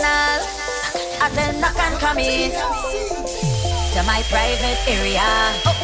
and. I said knock and come in to my private area. Oh.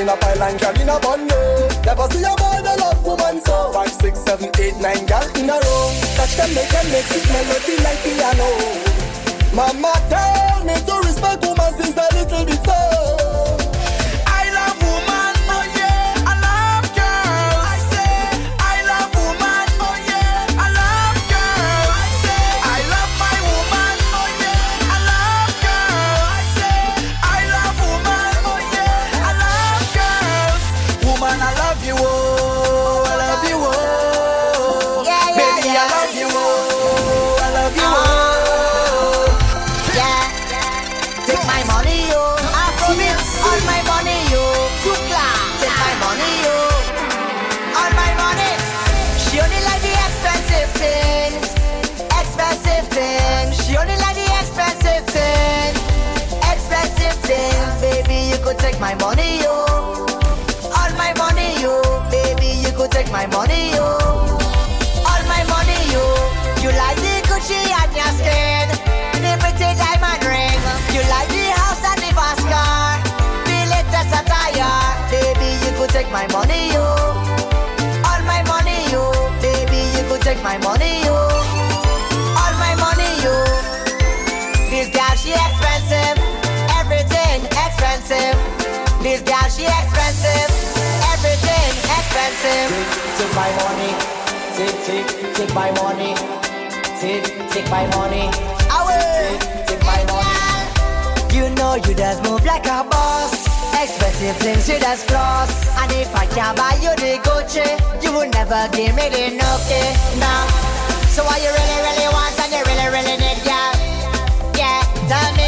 in a pile and girl in a bundle. Never see a boy that love woman so. Five, six, seven, eight, nine girl in a row. Touch them, make them, make sweet melody like piano. Mama tell me to respect woman since a little bit old. you, oh, I love you, oh. Yeah, yeah, yeah. Oh, I love you, uh-huh. oh, Yeah, take my money, oh, all my money, oh. take my money, oh. all my money. She only like the expensive things, expensive things. She only like the expensive things, expensive things. Baby, you could take my money. my money, yo. All my money, yo. You like the Gucci and your skin, the pretty diamond ring. You like the house and the fast car, the latest attire. Baby, you could take my money, yo. All my money, yo. Baby, you could take my money, yo. All my money, yo. This girl, she expensive. Everything expensive. This girl, she expensive expensive. Take, my money. Take, take, take my money. Take, take my money. Away. Take, my money. You know you just move like a boss. Expensive things you just floss. And if I can't buy you the Gucci, you will never give me the Nokia. Nah. So what you really, really want and you really, really need, yeah, yeah. Tell me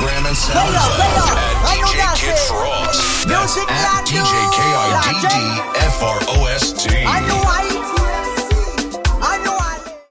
Instagram and SoundCloud at DJ Kid Frost. That's at DJ K-I-D-D-F-R-O-S-T.